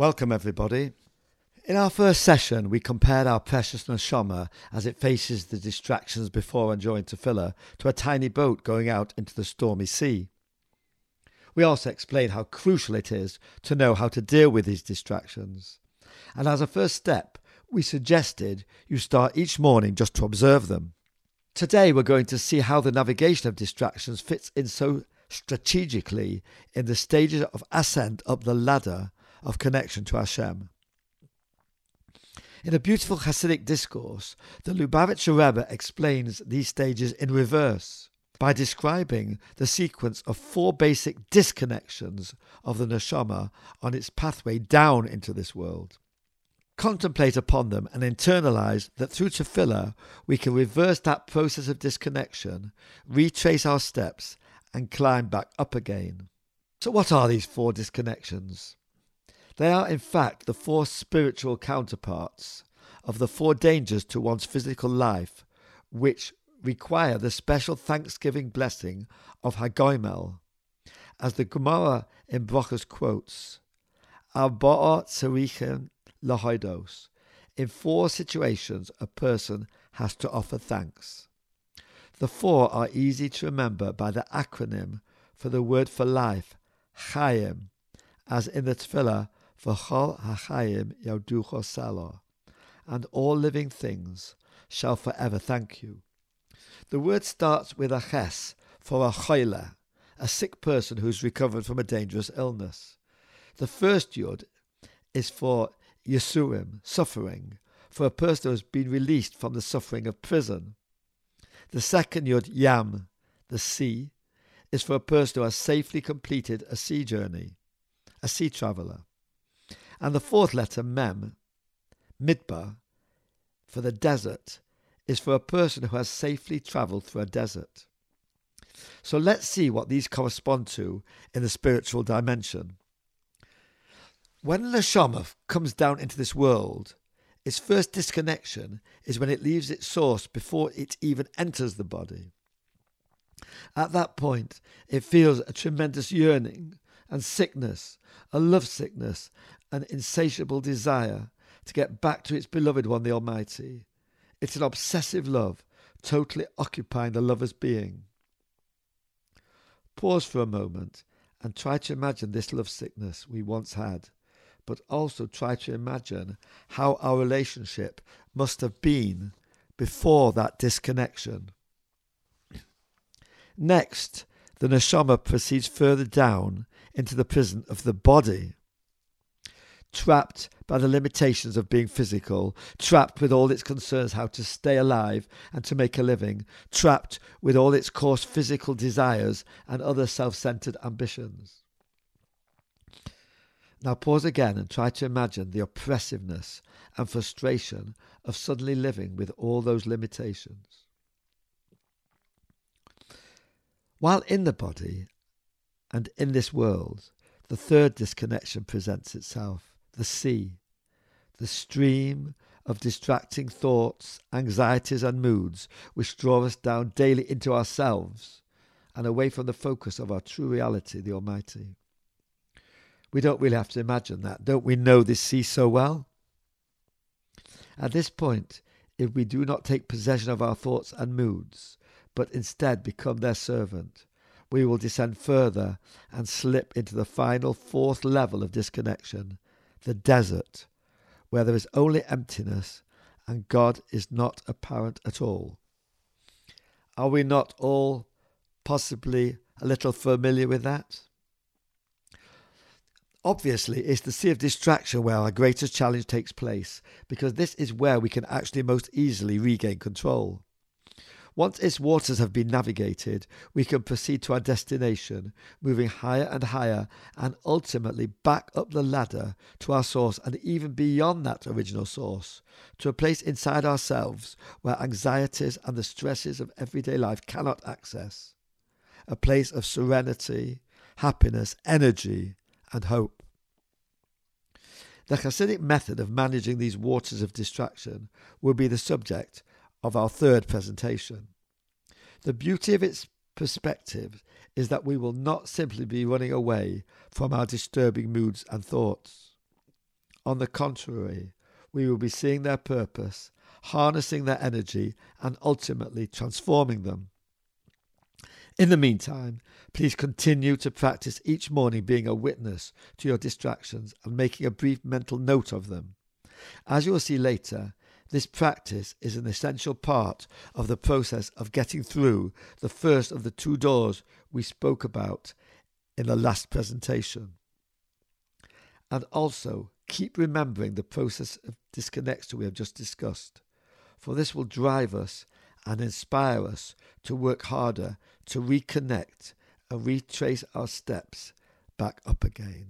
Welcome, everybody. In our first session, we compared our precious neshama as it faces the distractions before and during tefillah to a tiny boat going out into the stormy sea. We also explained how crucial it is to know how to deal with these distractions. And as a first step, we suggested you start each morning just to observe them. Today, we're going to see how the navigation of distractions fits in so strategically in the stages of ascent up the ladder of connection to Hashem. In a beautiful Hasidic discourse, the Lubavitcher Rebbe explains these stages in reverse by describing the sequence of four basic disconnections of the neshama on its pathway down into this world. Contemplate upon them and internalize that through tefillah we can reverse that process of disconnection, retrace our steps, and climb back up again. So, what are these four disconnections? They are, in fact, the four spiritual counterparts of the four dangers to one's physical life, which require the special thanksgiving blessing of Hagoimel. As the Gemara in Brochus quotes. In four situations, a person has to offer thanks. The four are easy to remember by the acronym for the word for life, Chaim, as in the Tefillah, V'chol hachayim yauducho and all living things shall forever thank you. The word starts with a ches for a choyle, a sick person who's recovered from a dangerous illness. The first yud is for yisurim, suffering, for a person who has been released from the suffering of prison. The second yud, yam, the sea, is for a person who has safely completed a sea journey, a sea traveller. And the fourth letter, mem, midbar, for the desert, is for a person who has safely travelled through a desert. So let's see what these correspond to in the spiritual dimension. When neshama comes down into this world, its first disconnection is when it leaves its source before it even enters the body. At that point, it feels a tremendous yearning and sickness, a love sickness, an insatiable desire to get back to its beloved one, the Almighty. It's an obsessive love, totally occupying the lover's being. Pause for a moment and try to imagine this love sickness we once had, but also try to imagine how our relationship must have been before that disconnection. Next, the neshama proceeds further down into the prison of the body trapped by the limitations of being physical, trapped with all its concerns how to stay alive and to make a living, trapped with all its coarse physical desires and other self centered ambitions. Now pause again and try to imagine the oppressiveness and frustration of suddenly living with all those limitations. While in the body and in this world, the third disconnection presents itself the sea, the stream of distracting thoughts, anxieties, and moods which draw us down daily into ourselves and away from the focus of our true reality, the Almighty. We don't really have to imagine that. Don't we know this sea so well? At this point, if we do not take possession of our thoughts and moods, but instead become their servant, we will descend further and slip into the final fourth level of disconnection, the desert, where there is only emptiness and God is not apparent at all. Are we not all possibly a little familiar with that? Obviously, it's the sea of distraction where our greatest challenge takes place, because this is where we can actually most easily regain control. Once its waters have been navigated, we can proceed to our destination, moving higher and higher, and ultimately back up the ladder to our source and even beyond that original source, to a place inside ourselves where anxieties and the stresses of everyday life cannot access. A place of serenity, happiness, energy, and hope. The Hasidic method of managing these waters of distraction will be the subject of our third presentation. The beauty of its perspective is that we will not simply be running away from our disturbing moods and thoughts. On the contrary, we will be seeing their purpose, harnessing their energy, and ultimately transforming them. In the meantime, please continue to practice each morning being a witness to your distractions and making a brief mental note of them. As you will see later, this practice is an essential part of the process of getting through the first of the two doors we spoke about in the last presentation. And also, keep remembering the process of disconnection we have just discussed, for this will drive us and inspire us to work harder to reconnect and retrace our steps back up again.